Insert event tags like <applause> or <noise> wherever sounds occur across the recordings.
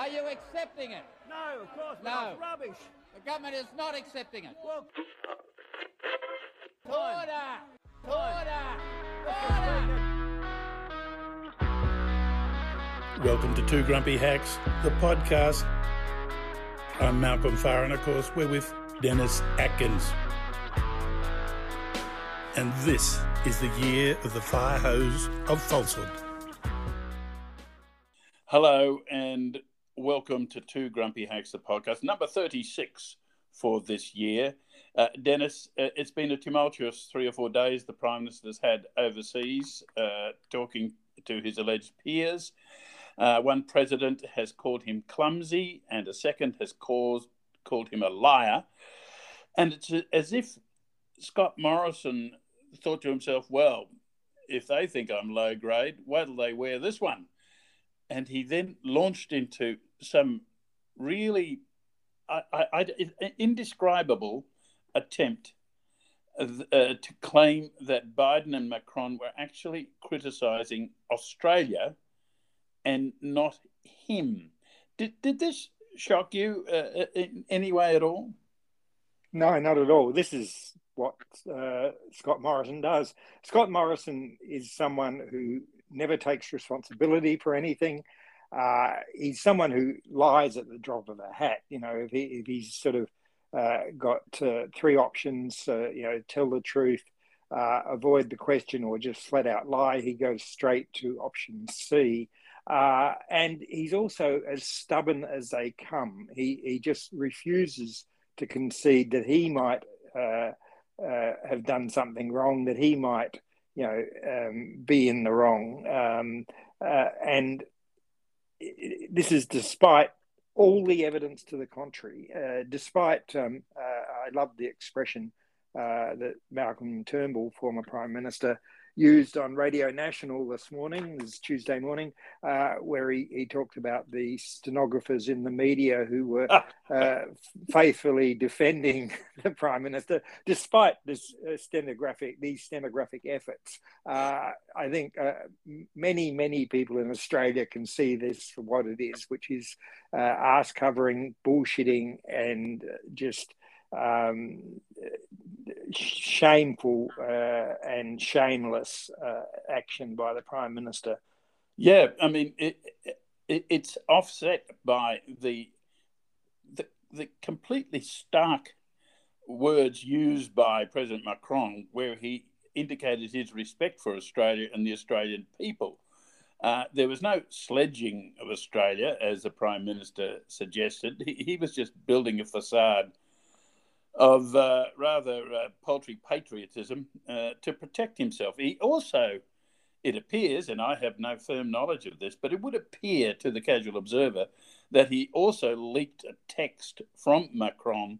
Are you accepting it? No, of course No. not. It's rubbish. The government is not accepting it. Well, Order! Order! Order! Welcome to Two Grumpy Hacks, the podcast. I'm Malcolm Farr, and of course, we're with Dennis Atkins. And this is the year of the fire hose of falsehood. Hello, and welcome to Two Grumpy Hacks, the podcast, number 36 for this year. Uh, Dennis, uh, it's been a tumultuous three or four days the Prime Minister's had overseas, uh, talking to his alleged peers. Uh, one president has called him clumsy, and a second has called, called him a liar. And it's as if Scott Morrison thought to himself, well, if they think I'm low grade, do they wear this one? And he then launched into some really I, I, indescribable attempt uh, to claim that Biden and Macron were actually criticizing Australia and not him. Did, did this shock you uh, in any way at all? No, not at all. This is what uh, Scott Morrison does. Scott Morrison is someone who never takes responsibility for anything. Uh, he's someone who lies at the drop of a hat. You know, if, he, if he's sort of uh, got uh, three options, uh, you know, tell the truth, uh, avoid the question, or just flat out lie, he goes straight to option C. Uh, and he's also as stubborn as they come. He, he just refuses to concede that he might have done something wrong, that he might, you know, um, be in the wrong. Um, and this is despite all the evidence to the contrary. Uh, despite, um, uh, I love the expression uh, that Malcolm Turnbull, former Prime Minister, used on Radio National this morning, this Tuesday morning, uh, where he, he talked about the stenographers in the media who were <laughs> uh, faithfully defending <laughs> the prime minister, despite this uh, stenographic these stenographic efforts. Uh, I think uh, many many people in Australia can see this for what it is, which is uh, ass covering, bullshitting, and just. Um, shameful uh, and shameless uh, action by the prime minister. Yeah, I mean, it, it, it's offset by the, the the completely stark words used by President Macron, where he indicated his respect for Australia and the Australian people. Uh, there was no sledging of Australia, as the Prime Minister suggested. He, he was just building a facade of uh, rather uh, paltry patriotism uh, to protect himself. He also, it appears, and I have no firm knowledge of this, but it would appear to the casual observer that he also leaked a text from Macron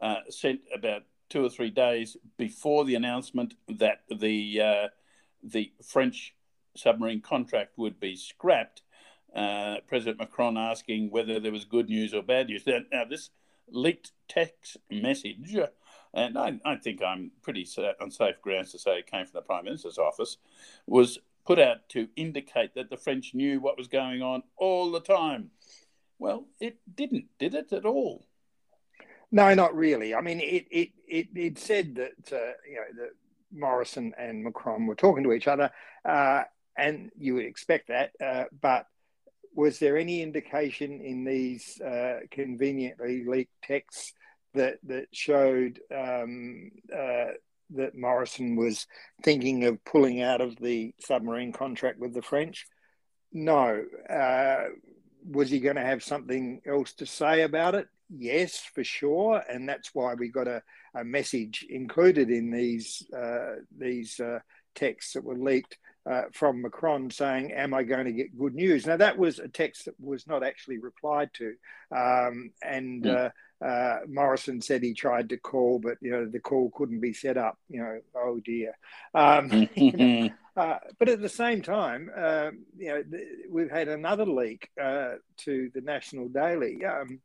uh, sent about two or three days before the announcement that the uh, the French submarine contract would be scrapped. Uh, President Macron asking whether there was good news or bad news. Now, now this leaked text message, and I, I think I'm pretty on safe grounds to say it came from the Prime Minister's office, was put out to indicate that the French knew what was going on all the time. Well, it didn't, did it at all? No, not really. I mean, it it it, it said that uh, you know that Morrison and Macron were talking to each other, uh, and you would expect that. Uh, but was there any indication in these uh, conveniently leaked texts that that showed um, uh, that Morrison was thinking of pulling out of the submarine contract with the French? No. Uh, was he going to have something else to say about it? Yes, for sure, and that's why we got a, a message included in these uh, these uh, texts that were leaked uh, from Macron saying, "Am I going to get good news?" Now that was a text that was not actually replied to, um, and Mm. uh, uh, Morrison said he tried to call, but you know the call couldn't be set up. You know, oh dear. Um, <laughs> you know, <laughs> uh, but at the same time, um, you know, th- we've had another leak uh, to the National Daily um,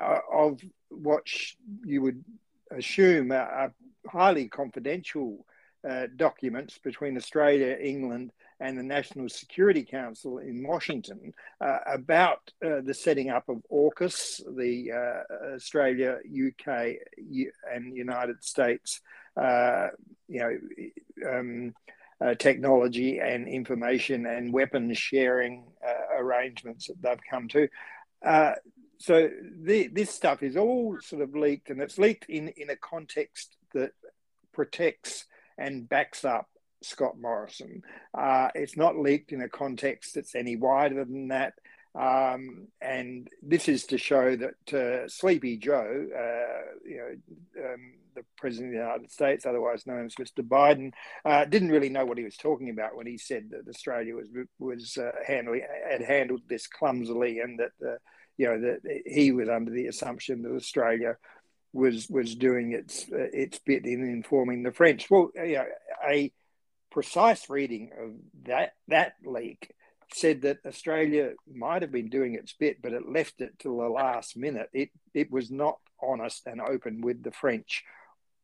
uh, of what sh- you would assume are, are highly confidential uh, documents between Australia, England, and the National Security Council in Washington uh, about uh, the setting up of AUKUS, the uh, Australia, UK, and United States, uh, you know, um, technology and information and weapons sharing arrangements that they've come to. so the, this stuff is all sort of leaked, and it's leaked in, in a context that protects and backs up Scott Morrison. Uh, it's not leaked in a context that's any wider than that. Um, and this is to show that uh, Sleepy Joe, uh, you know, um, the President of the United States, otherwise known as Mr. Biden, uh, didn't really know what he was talking about when he said that Australia was was uh, handling had handled this clumsily, and that uh, you know that he was under the assumption that Australia was was doing its uh, its bit in informing the French. Well, you know, a precise reading of that that leak said that Australia might have been doing its bit, but it left it till the last minute. It it was not honest and open with the French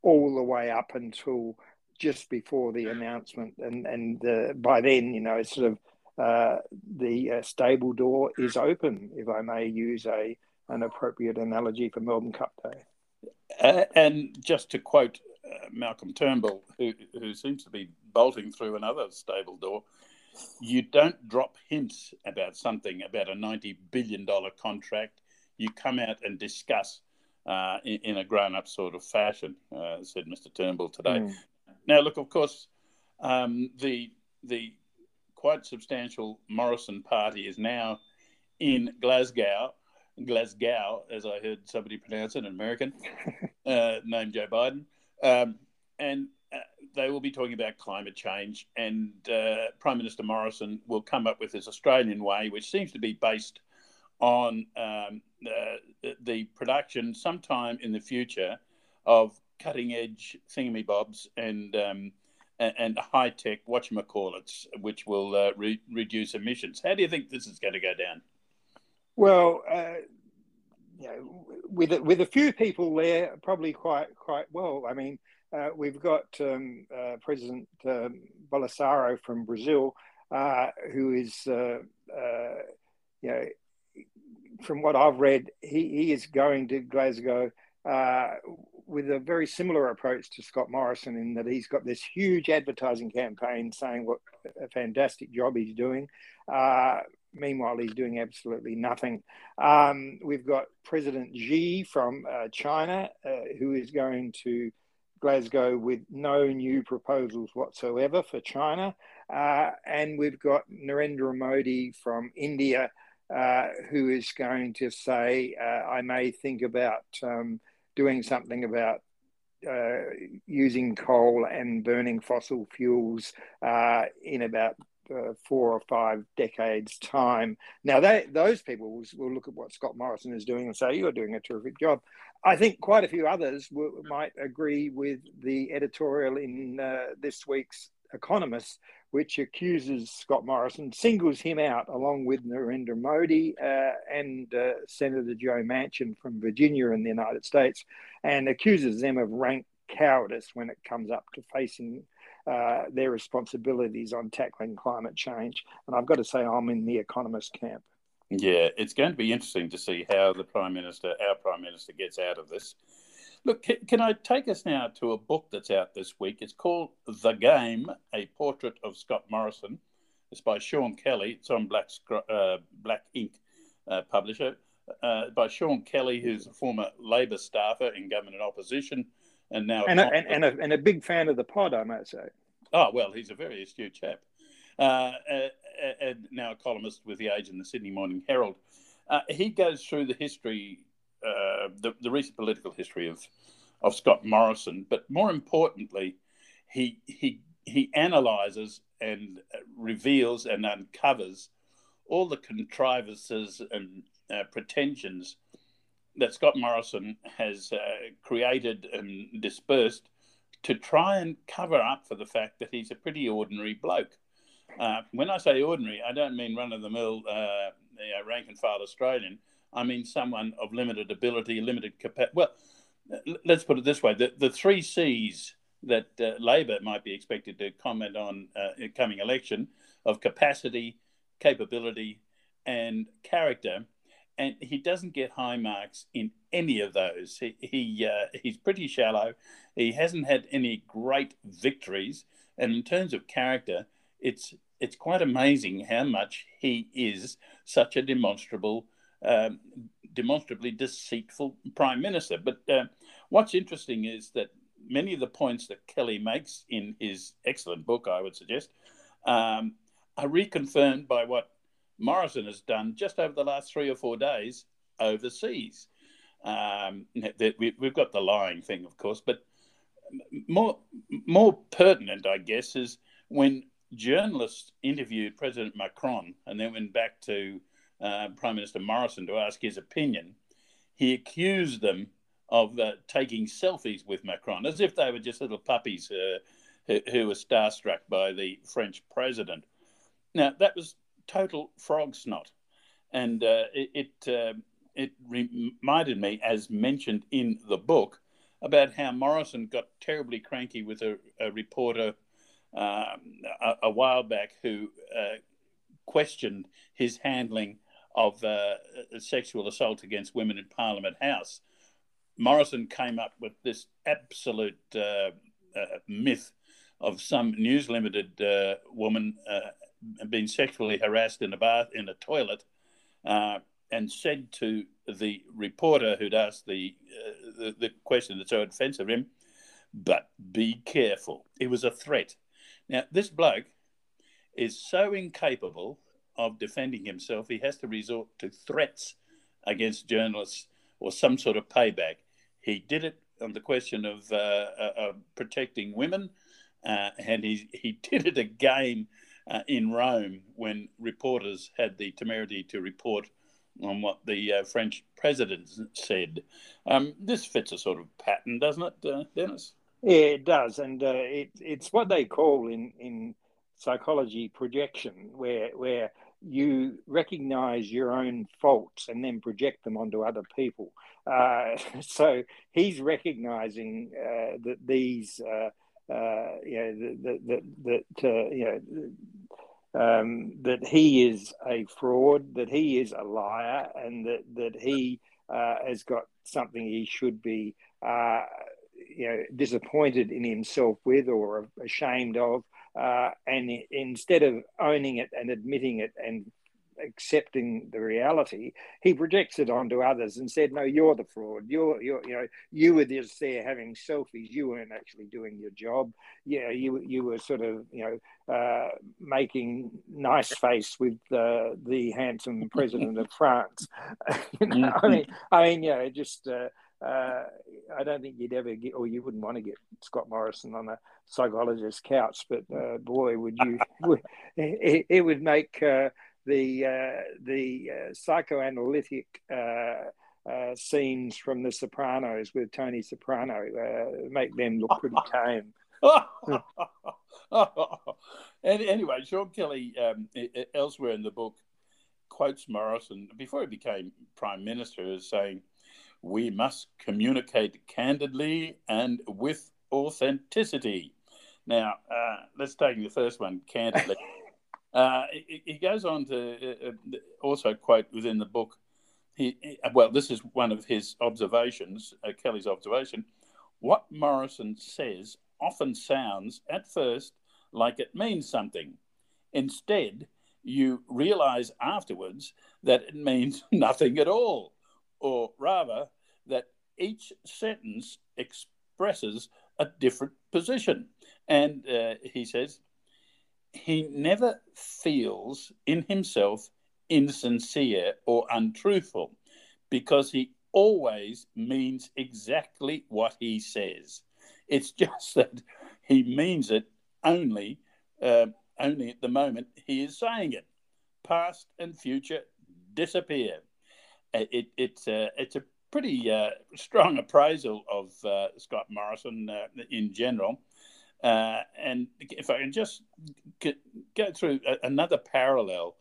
all the way up until just before the announcement, and and uh, by then, you know, sort of uh, the uh, stable door is open, if I may use a an appropriate analogy for Melbourne Cup Day. Uh, and just to quote uh, Malcolm Turnbull, who, who seems to be bolting through another stable door, you don't drop hints about something, about a $90 billion contract. You come out and discuss uh, in, in, a grown up sort of fashion, uh, said Mr. Turnbull today. Mm. Now, look, of course, um, the, the quite substantial Morrison party is now in Glasgow Glasgow, as I heard somebody pronounce it, an American uh, named Joe Biden. Um, and uh, they will be talking about climate change, and uh, Prime Minister Morrison will come up with his Australian way, which seems to be based on um, the production sometime in the future of cutting edge thingamybobs and um, and high tech whatchamacallits, which will uh, re- reduce emissions. How do you think this is going to go down? Well, uh, you know, with with a few people there, probably quite quite well. I mean, uh, we've got um, uh, President um, Bolsonaro from Brazil, uh, who is, uh, uh, you know, from what I've read, he, he is going to Glasgow with a very similar approach to Scott Morrison in that he's got this huge advertising campaign saying what a fantastic job he's doing. Meanwhile, he's doing absolutely nothing. Um, we've got President Xi from uh, China, uh, who is going to Glasgow with no new proposals whatsoever for China. Uh, and we've got Narendra Modi from India, uh, who is going to say, uh, I may think about um, doing something about uh, using coal and burning fossil fuels uh, in about uh, four or five decades' time. Now, they, those people will, will, look at what Scott Morrison is doing and say, You're doing a terrific job. I think quite a few others will, might agree with the editorial in uh, this week's Economist, which accuses Scott Morrison, singles him out along with Narendra Modi uh, and uh, Senator Joe Manchin from Virginia in the United States, and accuses them of rank cowardice when it comes up to facing uh, their responsibilities on tackling climate change. And I've got to say, I'm in the economist camp. Yeah, it's going to be interesting to see how the Prime Minister, our Prime Minister, gets out of this. Look, can, can, I take us now to a book that's out this week? It's called The Game A Portrait of Scott Morrison. It's by Sean Kelly. It's on Black, uh, Black Inc uh, publisher. Uh, by Sean Kelly, who's a former Labor staffer in government and opposition, and now and a, and, and, a, and a big fan of the pod, I might say. Oh well, he's a very astute chap, uh, and now a columnist with the Age and the Sydney Morning Herald. Uh, he goes through the history, uh, the, the recent political history of of Scott Morrison, but more importantly, he he he analyzes and reveals and uncovers all the contrivances and uh, pretensions that Scott Morrison has uh, created and dispersed to try and cover up for the fact that he's a pretty ordinary bloke. Uh, when I say ordinary, I don't mean run of the mill, uh, you know, rank and file Australian. I mean someone of limited ability, limited capacity. Well, let's put it this way: the, the three C's that uh, Labor might be expected to comment on uh, in coming election of capacity, capability, and character. And he doesn't get high marks in any of those. He, he uh, he's pretty shallow. He hasn't had any great victories. And in terms of character, it's it's quite amazing how much he is such a demonstrable, um, demonstrably deceitful prime minister. But uh, what's interesting is that many of the points that Kelly makes in his excellent book, I would suggest, um, are reconfirmed by what Morrison has done just over the last three or four days overseas. Um, we, have got the lying thing, of course, but more more pertinent, I guess, is when journalists interviewed President Macron and then went back to uh, Prime Minister Morrison to ask his opinion. He accused them of uh, taking selfies with Macron as if they were just little puppies uh, who, who, were starstruck by the French president. Now, that was total frog snot. And uh, it, it, um, it reminded me, as mentioned in the book, about how Morrison got terribly cranky with a, a reporter um, a, a, while back who uh, questioned his handling of uh, sexual assault against women in Parliament House. Morrison came up with this absolute uh, uh myth of some News Limited uh, woman uh, being sexually harassed in a bath in a toilet, and said to the reporter who'd asked the, the, the question that's so offensive him, "But be careful." It was a threat. Now, this bloke is so incapable of defending himself, he has to resort to threats against journalists or some sort of payback. He did it on the question of uh, uh, protecting women, uh, and he, he <laughs> did it again uh, in Rome when reporters had the temerity to report on what the uh, French president said. Um, this fits a sort of pattern, doesn't it, uh, Dennis? Yeah, it does, and uh, it, it's what they call in in psychology projection, where where you recognize your own faults and then project them onto other people. Uh, <laughs> so he's recognizing uh, that these, uh, uh you know, that that, that uh, you know. Um, that he is a fraud, that he is a liar, and that that he uh, has got something he should be you know disappointed in himself with or ashamed of, uh, and instead of owning it and admitting it and accepting the reality, he projects it onto others and said, "No, you're the fraud. You're, you're, you know, you were just there having selfies. You weren't actually doing your job. Yeah, you, you were sort of, you know, uh, making nice face with uh, the handsome <laughs> president of France. <laughs> you know, I mean, I mean, know, just." Uh, uh, I don't think you'd ever get, or you wouldn't want to get Scott Morrison on a psychologist's couch, but uh, boy, would you! <laughs> it, it, would make uh, the uh, the uh, psychoanalytic uh, scenes from The Sopranos with Tony Soprano make them look pretty <laughs> tame. <laughs> and anyway, Sean Kelly, um, elsewhere in the book, quotes Morrison before he became prime minister as saying we must communicate candidly and with authenticity. Now, uh, let's take the first one candidly. <laughs> uh, he, he, goes on to uh, uh, also quote within the book. He, well, this is one of his observations, uh, Kelly's observation. What Morrison says often sounds at first like it means something. Instead, you realize afterwards that it means <laughs> nothing at all or rather, that each sentence expresses a different position. And uh, he says, he never feels in himself insincere or untruthful because he always means exactly what he says. It's <laughs> just that he means it only uh, only at the moment he is saying it. Past and future disappear it, it's a it's a pretty uh, strong appraisal of uh, Scott Morrison uh, in general. Uh, and if I can just get, go through a, another parallel,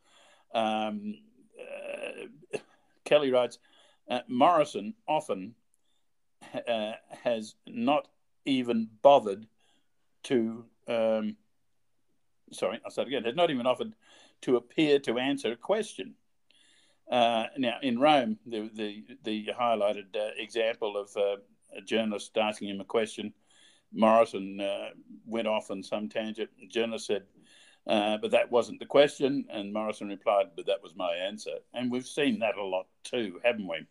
um, uh, Kelly writes uh, Morrison often has not even bothered to um, sorry, I'll start again, has not even offered to appear to answer a question. Uh, now, in Rome, the the, the highlighted uh, example of uh, a journalist asking him a question, Morrison uh, went off on some tangent. The journalist said, uh, "But that wasn't the question," and Morrison replied, "But that was my answer." And we've seen that a lot too, haven't we?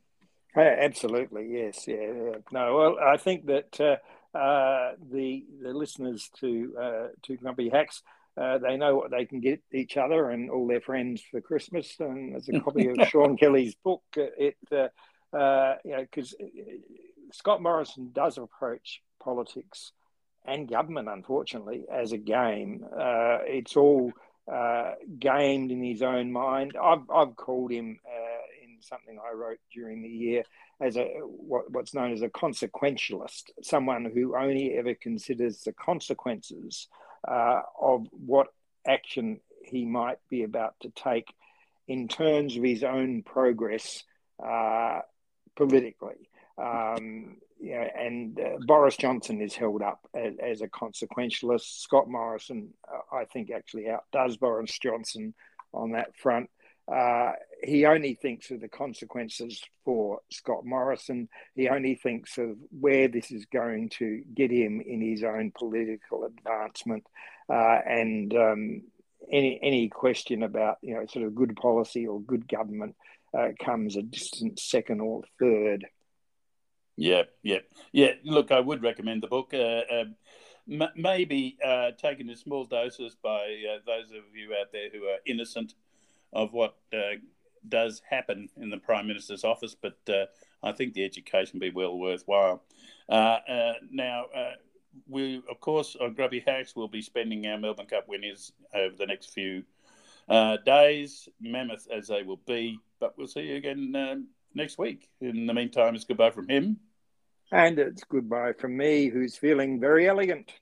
absolutely, yes, yeah, yeah, No, well, I think that uh, the the listeners to to Grumpy Hacks uh, they know what they can get each other and all their friends for Christmas. And there's a copy of <laughs> Sean Kelly's book. Uh, it, uh, uh, you know, because uh, Scott Morrison does approach politics and government, unfortunately, as a game. Uh, it's all gamed in his own mind. I've, I've called him in something I wrote during the year as a what, what's known as a consequentialist, someone who only ever considers the consequences uh, of what action he might be about to take in terms of his own progress uh, politically. Um, you know, and uh, Boris Johnson is held up as, as a consequentialist. Scott Morrison, uh, I think, actually outdoes Boris Johnson on that front. Uh, he only thinks of the consequences for Scott Morrison. He only thinks of where this is going to get him in his own political advancement. Uh, and um, any any question about you know sort of good policy or good government uh, comes a distant second or third. Yeah, yeah, yeah. Look, I would recommend the book. Uh, um, m- maybe uh, taken in small doses by uh, those of you out there who are innocent of what uh, does happen in the Prime Minister's office, but uh, I think the education will be well worthwhile. Uh, now, we, of course, on Grumpy Hacks, we'll be spending our Melbourne Cup winners over the next few days, mammoth as they will be, but we'll see you again um, next week. In the meantime, it's goodbye from him. And it's goodbye from me, who's feeling very elegant.